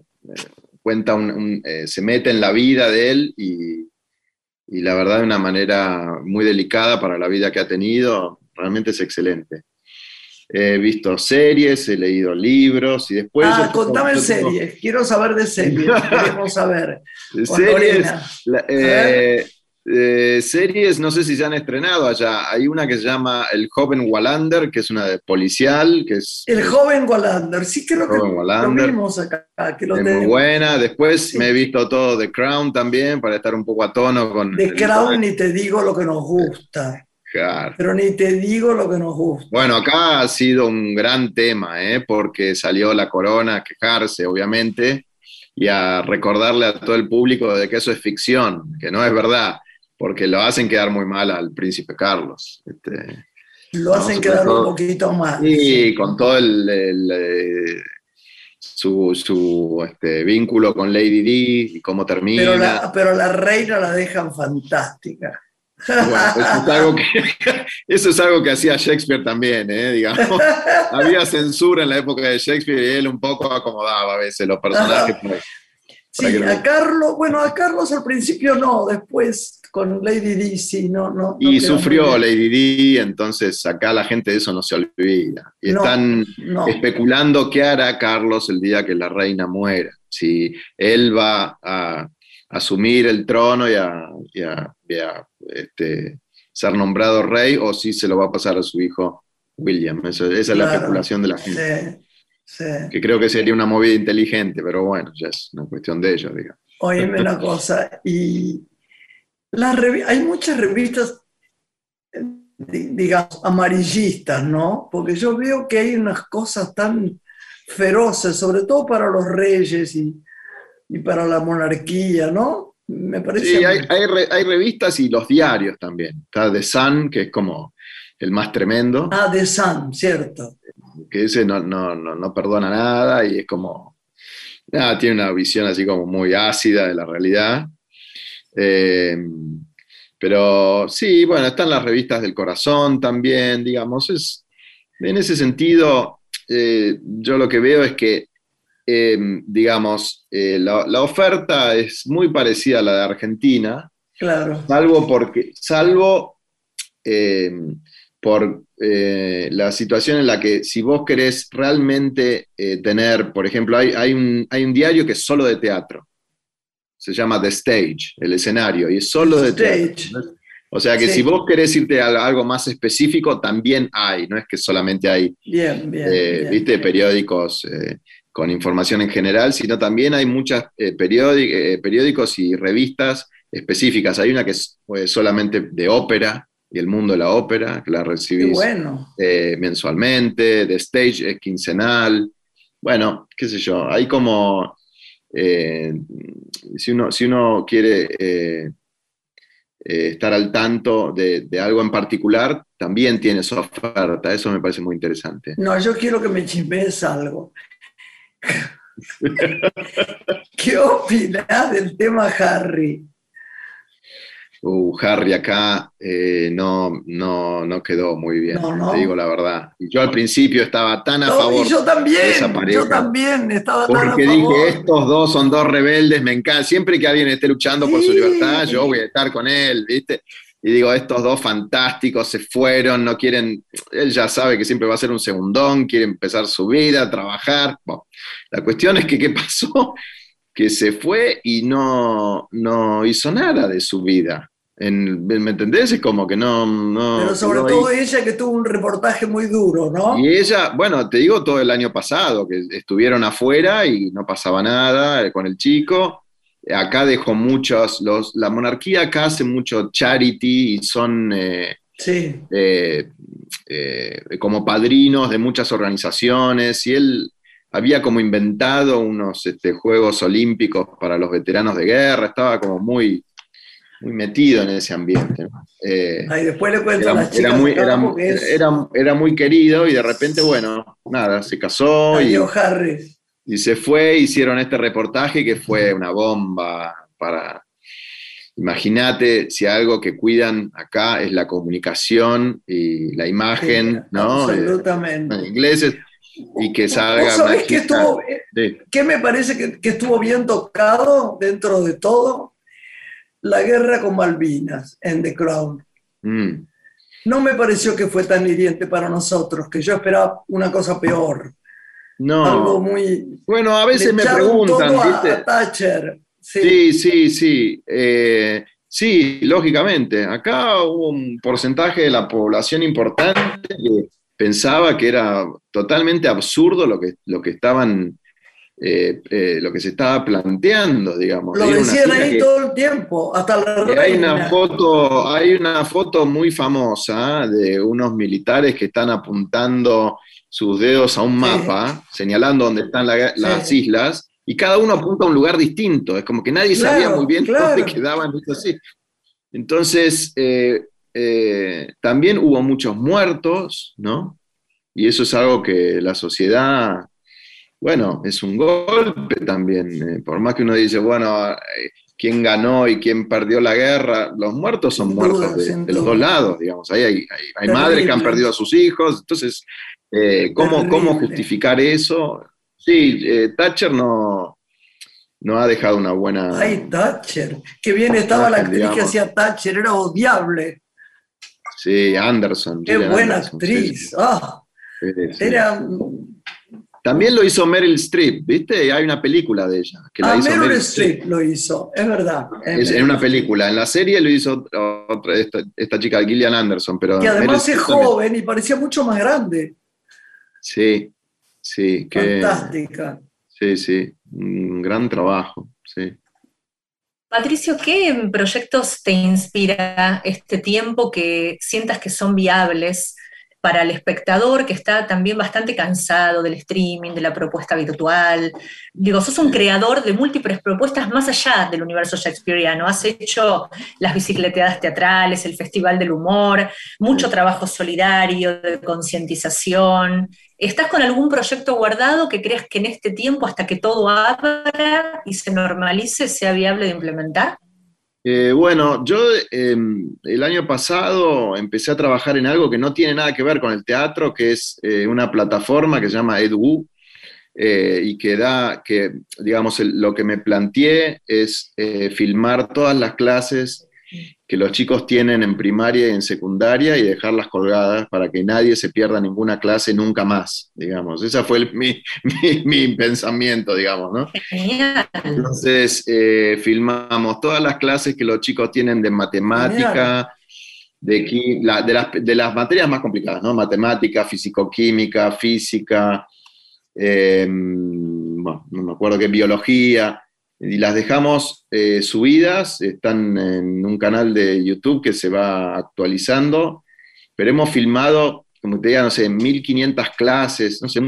Speaker 4: cuenta un, se mete en la vida de él y, y la verdad de una manera muy delicada para la vida que ha tenido realmente es excelente. He visto series, he leído libros y después...
Speaker 1: Ah, contame series, quiero saber de series, [LAUGHS] queremos saber.
Speaker 4: Series, eh, eh, series, no sé si se han estrenado allá. Hay una que se llama El joven Wallander, que es una de policial, que es...
Speaker 1: El joven Wallander, sí creo que lo vimos acá. Que lo
Speaker 4: es muy buena. Después me he visto todo The Crown también, para estar un poco a tono con...
Speaker 1: The Crown ni te digo lo que nos gusta. Pero ni te digo lo que nos gusta.
Speaker 4: Bueno, acá ha sido un gran tema, ¿eh? porque salió la corona a quejarse, obviamente, y a recordarle a todo el público de que eso es ficción, que no es verdad, porque lo hacen quedar muy mal al príncipe Carlos. Este,
Speaker 1: lo hacen quedar un poquito mal.
Speaker 4: Sí, con todo el, eh, su, este, vínculo con Lady Di y cómo termina.
Speaker 1: Pero la, pero la reina la dejan fantástica. [LAUGHS]
Speaker 4: eso, es algo que, hacía Shakespeare también, ¿eh? digamos. [LAUGHS] Había censura en la época de Shakespeare y él un poco acomodaba a veces los personajes.
Speaker 1: sí, a Carlos, bueno, a Carlos al principio no, después con Lady Di sí, no, no.
Speaker 4: y sufrió Lady Di, entonces acá la gente de eso no se olvida. Y están especulando qué hará Carlos el día que la reina muera. Si él va a asumir el trono y a, este, ser nombrado rey o si se lo va a pasar a su hijo William. esa es la especulación de la gente. Que creo que sería una movida inteligente, pero bueno, ya es una cuestión de ellos, digamos.
Speaker 1: Oíme una cosa, y hay muchas revistas, digamos, amarillistas, ¿no? Porque yo veo que hay unas cosas tan feroces, sobre todo para los reyes y, y para la monarquía, ¿no? Me parece.
Speaker 4: Sí, hay, hay, revistas y los diarios también. Está The Sun, que es como el más tremendo.
Speaker 1: Ah, The Sun, cierto.
Speaker 4: Que ese no, no, no, perdona nada y es como. Nada, tiene una visión así como muy ácida de la realidad. Eh, pero sí, bueno, están las revistas del corazón también, digamos. Es, en ese sentido, eh, yo lo que veo es que Em, digamos, eh, la, oferta es muy parecida a la de Argentina.
Speaker 1: Claro.
Speaker 4: Salvo porque, salvo em, por eh, la situación en la que si vos querés realmente eh, tener, por ejemplo, hay, un, hay un diario que es solo de teatro. Se llama The Stage, el escenario, y es solo de teatro. O sea que si vos querés irte a algo más específico, también hay, no es que solamente hay,
Speaker 1: bien, bien,
Speaker 4: viste, periódicos con información en general, sino también hay muchos eh, eh, periódicos y revistas específicas. Hay una que es pues, solamente de ópera y el mundo de la ópera, que la recibís eh, mensualmente, de stage es quincenal. Bueno, qué sé yo, hay como, si, uno, si uno quiere estar al tanto de, de, algo en particular, también tiene su oferta. Eso me parece muy interesante.
Speaker 1: No, yo quiero que me chismes algo. ¿Qué opinas del tema Harry?
Speaker 4: Uh, Harry acá eh, no, no, no quedó muy bien, te digo la verdad. Yo al principio estaba tan a favor
Speaker 1: yo también, de esa pareja. Yo también estaba tan a favor. Porque
Speaker 4: dije, estos dos son dos rebeldes, me encanta. Siempre que alguien esté luchando por su libertad, yo voy a estar con él, ¿viste? Y digo, estos dos fantásticos se fueron, no quieren, él ya sabe que siempre va a ser un segundón, quiere empezar su vida, trabajar. la cuestión es que, ¿qué pasó? [LAUGHS] Que se fue y no, no hizo nada de su vida. ¿Me entendés? Es como que no... no
Speaker 1: Pero sobre todo ella que tuvo un reportaje muy duro, ¿no?
Speaker 4: Y ella, bueno, te digo todo el año pasado, que estuvieron afuera y no pasaba nada con el chico. Acá dejó muchos, los, la monarquía acá hace mucho charity y son eh,
Speaker 1: sí.
Speaker 4: Eh, eh, como padrinos de muchas organizaciones y él había como inventado unos este, Juegos Olímpicos para los veteranos de guerra, estaba como muy muy metido en ese ambiente.
Speaker 1: Eh, después le cuento
Speaker 4: era,
Speaker 1: a las chicas
Speaker 4: muy, era, muy querido y de repente, bueno, nada, se casó y,
Speaker 1: Harris.
Speaker 4: Y se fue, hicieron este reportaje que fue una bomba para... Imagínate si algo que cuidan acá es la comunicación y la imagen, ¿no?
Speaker 1: Absolutamente.
Speaker 4: En ingleses y que salga.
Speaker 1: ¿Sabes qué estuvo, qué me parece que, que, estuvo bien tocado dentro de todo? la guerra con Malvinas en The Crown. Mm. No me pareció que fue tan hiriente para nosotros, que yo esperaba una cosa peor.
Speaker 4: No.
Speaker 1: Algo muy.
Speaker 4: Bueno, a veces me preguntan.
Speaker 1: A, Thatcher.
Speaker 4: Sí, sí, sí. Eh, sí, lógicamente. Acá hubo un porcentaje de la población importante que pensaba que era totalmente absurdo lo que, lo que estaban eh, eh, lo que se estaba planteando, digamos.
Speaker 1: Lo decían ahí todo el tiempo, hasta la
Speaker 4: hay una foto Hay una foto muy famosa de unos militares que están apuntando sus dedos a un mapa, señalando dónde están las islas, y cada uno apunta a un lugar distinto. Es como que nadie sabía muy bien dónde quedaban. Entonces, eh, también hubo muchos muertos, ¿no? Y eso es algo que la sociedad bueno, es un golpe también. Eh, por más que uno dice, bueno, eh, quién ganó y quién perdió la guerra, los muertos son muertos de, los dos lados, digamos. Ahí hay, hay, madres que han perdido a sus hijos, entonces, eh, ¿cómo, ¿cómo, justificar eso? Sí, Thatcher no, no ha dejado una buena...
Speaker 1: Ay, Thatcher, qué bien estaba la actriz que hacía Thatcher, era odiable.
Speaker 4: Sí, Anderson.
Speaker 1: Qué buena actriz. Ah, era
Speaker 4: también lo hizo Meryl Streep, ¿viste? Hay una película de ella.
Speaker 1: Que la ah, hizo Meryl, Streep, lo hizo, es verdad.
Speaker 4: Es, en una película. En la serie lo hizo otra, esta, chica, Gillian Anderson. Pero
Speaker 1: que además es joven y parecía mucho más grande.
Speaker 4: Sí, sí.
Speaker 1: Fantástica.
Speaker 4: Sí, sí. Un gran trabajo, sí.
Speaker 2: Patricio, ¿qué proyectos te inspira este tiempo que sientas que son viables? Para el espectador que está también bastante cansado del streaming, de la propuesta virtual. Digo, sos un creador de múltiples propuestas más allá del universo shakespeariano. Has hecho las bicicleteadas teatrales, el Festival del Humor, mucho trabajo solidario, de concientización. ¿Estás con algún proyecto guardado que creas que en este tiempo, hasta que todo abra y se normalice, sea viable de implementar?
Speaker 4: Eh, bueno, yo em, el año pasado empecé a trabajar en algo que no tiene nada que ver con el teatro, que es eh, una plataforma que se llama EDU eh, y que da, que digamos, lo que me planteé es filmar todas las clases que los chicos tienen en primaria y en secundaria y dejarlas colgadas para que nadie se pierda ninguna clase nunca más, digamos. Ese fue [LAUGHS] mi, pensamiento, digamos, ¿no? Entonces, eh, filmamos todas las clases que los chicos tienen de matemática, de, de, las, de, las, materias más complicadas, ¿no? Matemática, físico-química, física, em, bueno, no me acuerdo qué, biología y las dejamos eh, subidas, están en un canal de YouTube que se va actualizando, pero hemos filmado, como te diga, no sé, 1500 clases, no sé,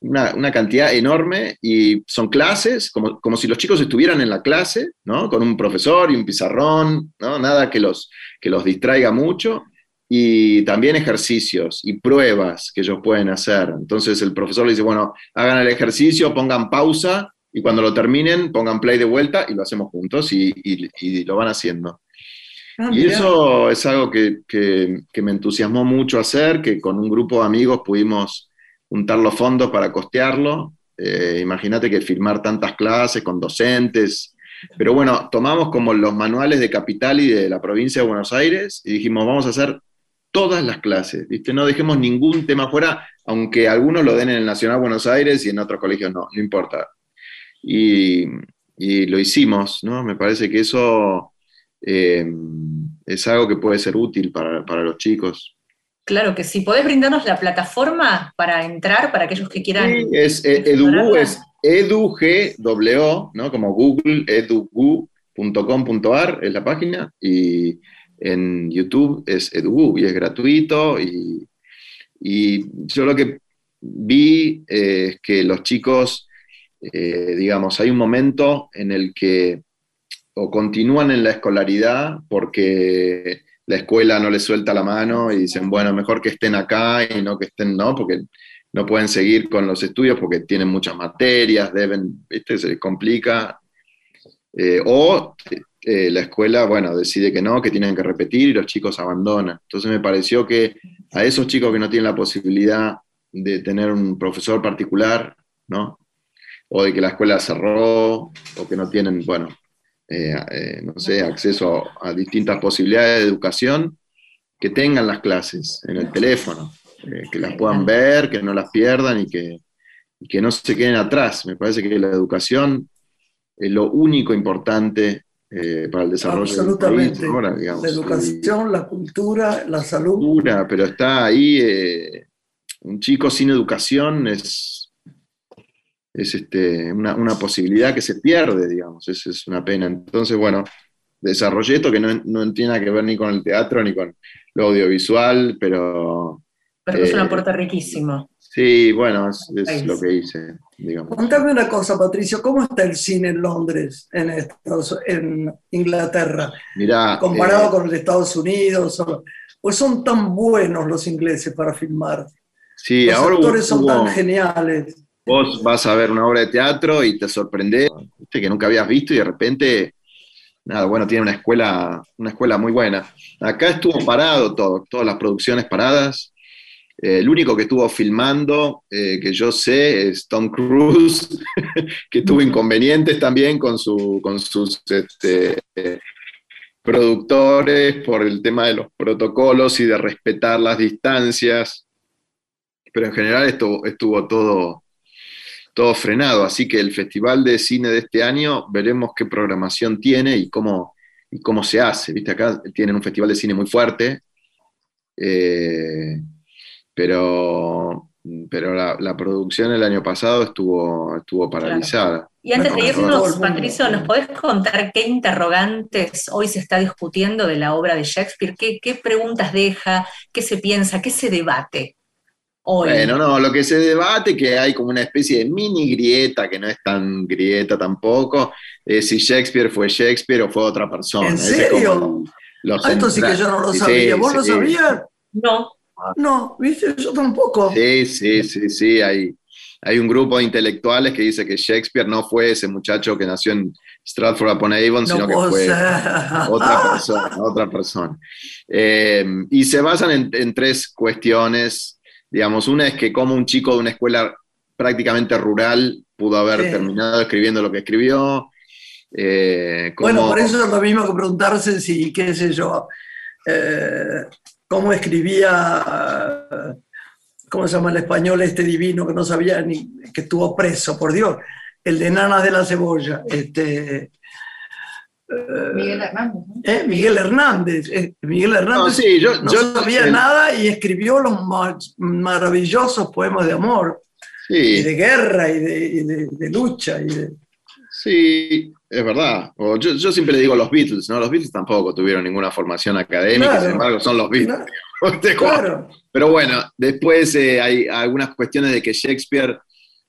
Speaker 4: una, cantidad enorme y son clases, como, como, si los chicos estuvieran en la clase, ¿no? Con un profesor y un pizarrón, ¿no? Nada que los, que los distraiga mucho. Y también ejercicios y pruebas que ellos pueden hacer. Entonces el profesor le dice, bueno, hagan el ejercicio, pongan pausa y cuando lo terminen pongan play de vuelta y lo hacemos juntos y, lo van haciendo. Ah, y eso es algo que, me entusiasmó mucho hacer, que con un grupo de amigos pudimos juntar los fondos para costearlo. Eh, imagínate que firmar tantas clases con docentes. Pero bueno, tomamos como los manuales de Capital y de la provincia de Buenos Aires y dijimos, vamos a hacer todas las clases, ¿viste? No dejemos ningún tema fuera, aunque algunos lo den en el Nacional Buenos Aires y en otros colegios no, no importa y, lo hicimos, ¿no? Me parece que eso, eh, es algo que puede ser útil para, los chicos.
Speaker 2: Claro que sí. ¿Podés brindarnos la plataforma para entrar, para aquellos que quieran? Sí,
Speaker 4: es eh, es edugw, ¿no? Como Google, edugu.com.ar es la página, y en YouTube es EduGu, y es gratuito, y, yo lo que vi eh, es que los chicos, eh, digamos, hay un momento en el que o continúan en la escolaridad porque la escuela no les suelta la mano y dicen, bueno, mejor que estén acá y no que estén, no, porque no pueden seguir con los estudios porque tienen muchas materias, deben, ¿viste? Se les complica. Eh, o eh, la escuela, bueno, decide que no, que tienen que repetir y los chicos abandonan. Entonces me pareció que a esos chicos que no tienen la posibilidad de tener un profesor particular, ¿no? O de que la escuela cerró, o que no tienen, bueno, eh, eh, no sé, acceso a, distintas posibilidades de educación, que tengan las clases en el teléfono, eh, que las puedan ver, que no las pierdan y que, que no se queden atrás. Me parece que la educación es lo único importante para el desarrollo
Speaker 1: del país la educación, la cultura, la salud.
Speaker 4: pero está ahí, un chico sin educación es es este, una, posibilidad que se pierde, digamos, es, es una pena. Entonces, bueno, desarrollé esto que no, no, tiene nada que ver ni con el teatro ni con lo audiovisual, pero...
Speaker 2: Pero es un eh, aporte riquísimo.
Speaker 4: Sí, bueno, es, lo que hice, digamos.
Speaker 1: Contame una cosa, Patricio, ¿cómo está el cine en Londres, en, en Inglaterra?
Speaker 4: Mirá,
Speaker 1: comparado eh, con los Estados Unidos, pues son tan buenos los ingleses para filmar.
Speaker 4: Sí,
Speaker 1: los actores son tan geniales.
Speaker 4: Vos vas a ver una obra de teatro y te sorprende que nunca habías visto y de repente, nada, bueno, tiene una escuela, una escuela muy buena. Acá estuvo parado todo, todas las producciones paradas. Eh, el único que estuvo filmando, eh, que yo sé, es Tom Cruise, [LAUGHS] que tuvo inconvenientes también con, su, con sus este, productores por el tema de los protocolos y de respetar las distancias. Pero en general esto, estuvo todo, todo frenado. Así que el Festival de Cine de este año veremos qué programación tiene y cómo, y cómo se hace. Viste, acá tienen un festival de cine muy fuerte, eh, pero, pero la, producción el año pasado estuvo, estuvo paralizada.
Speaker 2: Y antes de irnos, Patricio, ¿nos podés contar qué interrogantes hoy se está discutiendo de la obra de Shakespeare? ¿Qué, qué preguntas deja? ¿Qué se piensa? ¿Qué se debate?
Speaker 4: Bueno, no, lo que se debate, que hay como una especie de mini grieta, que no es tan grieta tampoco, es si Shakespeare fue Shakespeare o fue otra persona.
Speaker 1: ¿En serio? Ah, esto sí que yo no lo sabía. ¿Vos lo sabías?
Speaker 2: No.
Speaker 1: No, ¿viste? Yo tampoco.
Speaker 4: Sí, sí, sí, sí. Hay, hay un grupo de intelectuales que dice que Shakespeare no fue ese muchacho que nació en Stratford upon Avon, sino que fue otra [LAUGHS] persona. Otra persona. Eh, y se basan en, en tres cuestiones Digamos, una es que como un chico de una escuela prácticamente rural pudo haber terminado escribiendo lo que escribió.
Speaker 1: Eh, bueno, por eso es lo mismo que preguntarse si, qué sé yo, eh, cómo escribía, ¿cómo se llama el español este divino que no sabía ni que estuvo preso, por Dios? El de Nanas de la Cebolla. Este,
Speaker 2: Miguel Hernández.
Speaker 1: ¿Eh? Miguel Hernández. Eh, Miguel Hernández no, sabía nada y escribió los maravillosos poemas de amor, y de guerra y de, lucha. Y
Speaker 4: Sí, es verdad. yo, siempre le digo los Beatles, ¿no? Los Beatles tampoco tuvieron ninguna formación académica, sin embargo son los Beatles. [LAUGHS] Pero bueno, después eh, hay algunas cuestiones de que Shakespeare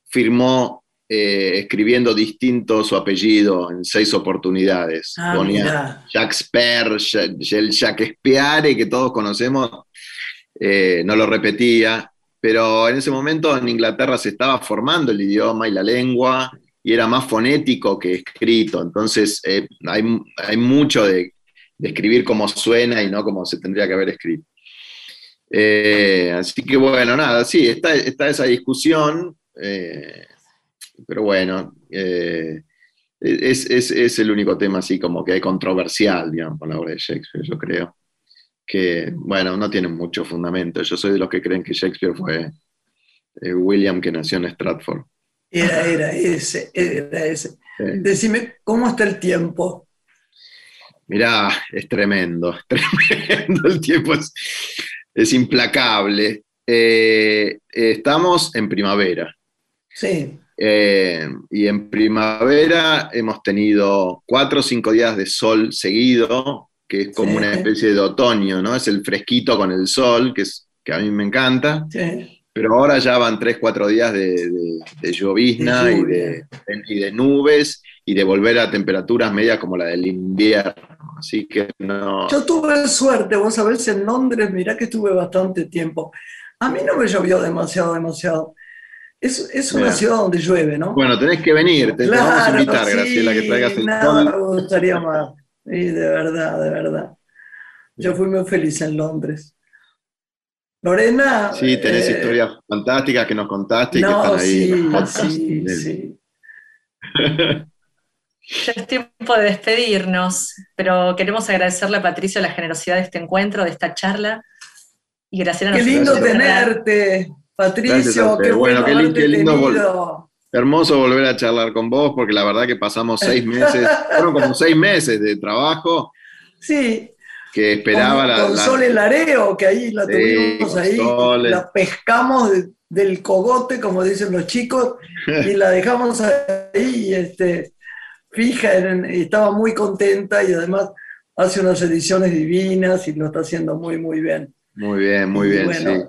Speaker 4: firmó eh, escribiendo distinto su apellido en seis oportunidades.
Speaker 1: Ah, Ponía
Speaker 4: Shakespeare, el Shakespeare que todos conocemos, eh, no lo repetía, pero en ese momento en Inglaterra se estaba formando el idioma y la lengua y era más fonético que escrito, entonces eh, hay, mucho de, escribir como suena y no como se tendría que haber escrito. así que bueno, nada, sí, está, está esa discusión pero bueno, eh, es, el único tema así como que hay controversial, digamos, con la obra de Shakespeare, yo creo. Que, bueno, no tiene mucho fundamento. Yo soy de los que creen que Shakespeare fue eh, William que nació en Stratford.
Speaker 1: Era, era ese, era ese. Decime, ¿cómo está el tiempo?
Speaker 4: Mirá, es tremendo, es [LAUGHS] tremendo, el tiempo es, implacable. Eh, estamos en primavera.
Speaker 1: Sí.
Speaker 4: Eh, y en primavera hemos tenido cuatro o cinco días de sol seguido, que es como una especie de otoño, ¿no? Es el fresquito con el sol, que, es, que a mí me encanta.
Speaker 1: Sí.
Speaker 4: Pero ahora ya van tres, cuatro días de, llovizna y, de, y de nubes y de volver a temperaturas medias como la del invierno. Así que no.
Speaker 1: Yo tuve suerte, vos sabés, en Londres, mirá que estuve bastante tiempo. A mí no me llovió demasiado, demasiado. Es, es una ciudad donde llueve, ¿no?
Speaker 4: Bueno, tenés que venir, te, vamos a invitar, Graciela, que traigas el
Speaker 1: nada me gustaría más. Sí, de verdad, de verdad. Yo fui muy feliz en Londres. Lorena.
Speaker 4: Sí, tenés eh, historias fantásticas que nos contaste y que están ahí.
Speaker 1: Sí, sí, sí.
Speaker 2: Ya es tiempo de despedirnos, pero queremos agradecerle a Patricio la generosidad de este encuentro, de esta charla. Y gracias
Speaker 1: Qué lindo tenerte, Patricio. Qué bueno, qué, qué lindo
Speaker 4: Hermoso volver a charlar con vos, porque la verdad que pasamos seis [LAUGHS] meses, fueron como seis meses de trabajo.
Speaker 1: Sí,
Speaker 4: que esperaba
Speaker 1: la, con Sol el Areo, que ahí la tuvimos ahí, la pescamos del cogote, como dicen los chicos, y la dejamos ahí, este, fija, estaba muy contenta y además hace unas ediciones divinas y lo está haciendo muy, muy bien.
Speaker 4: Muy bien, muy bien. sí.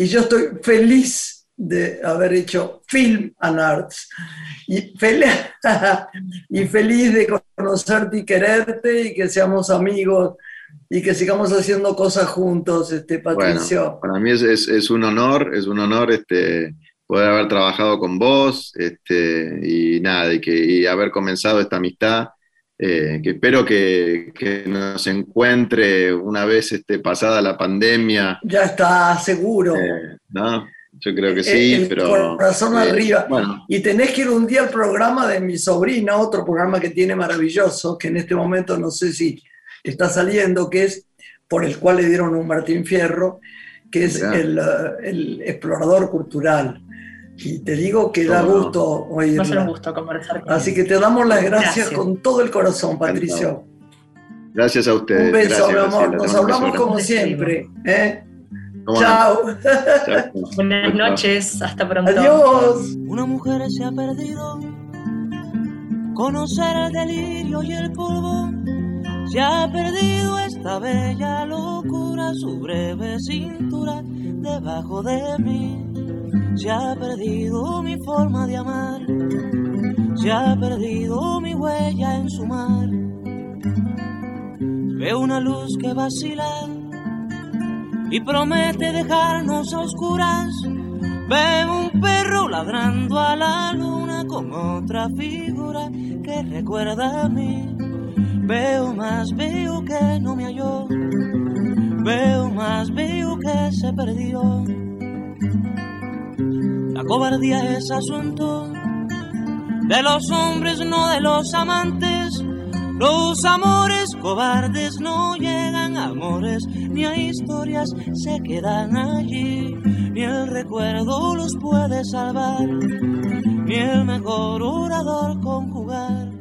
Speaker 1: Y yo estoy feliz de haber hecho Film and Arts. Y feliz, [LAUGHS] y feliz de conocerte y quererte y que seamos amigos y que sigamos haciendo cosas juntos, este, Patricio.
Speaker 4: para mí es, un honor, es un honor este, poder haber trabajado con vos este, y nada, y, que, haber comenzado esta amistad. Eh, que espero que, nos encuentre una vez este, pasada la pandemia.
Speaker 1: Ya está, seguro.
Speaker 4: Eh, ¿no? Yo creo que sí,
Speaker 1: el
Speaker 4: pero.
Speaker 1: Corazón eh, arriba. Y tenés que ir un día al programa de mi sobrina, otro programa que tiene maravilloso, que en este momento no sé si está saliendo, que es por el cual le dieron un Martín Fierro, que es el, el, explorador cultural. Y te digo que da gusto
Speaker 2: oírla. Va a un gusto conversar con
Speaker 1: Así que te damos las gracias, con todo el corazón, Patricio.
Speaker 4: Gracias a ustedes.
Speaker 1: Un beso, mi amor. Nos hablamos como siempre. ¿eh? Chao.
Speaker 2: Buenas noches. Hasta pronto.
Speaker 1: Adiós.
Speaker 5: Una mujer se ha perdido. Conocer el delirio y el polvo se ha perdido esta bella locura, su breve cintura debajo de mí. Se ha perdido mi forma de amar, se ha perdido mi huella en su mar. Veo una luz que vacila y promete dejarnos a oscuras. Veo un perro ladrando a la luna con otra figura que recuerda a mí. Veo más, veo que no me halló. Veo más, veo que se perdió. La cobardía es asunto de los hombres, no de los amantes. Los amores cobardes no llegan a amores, ni a historias se quedan allí. Ni el recuerdo los puede salvar, ni el mejor orador conjugar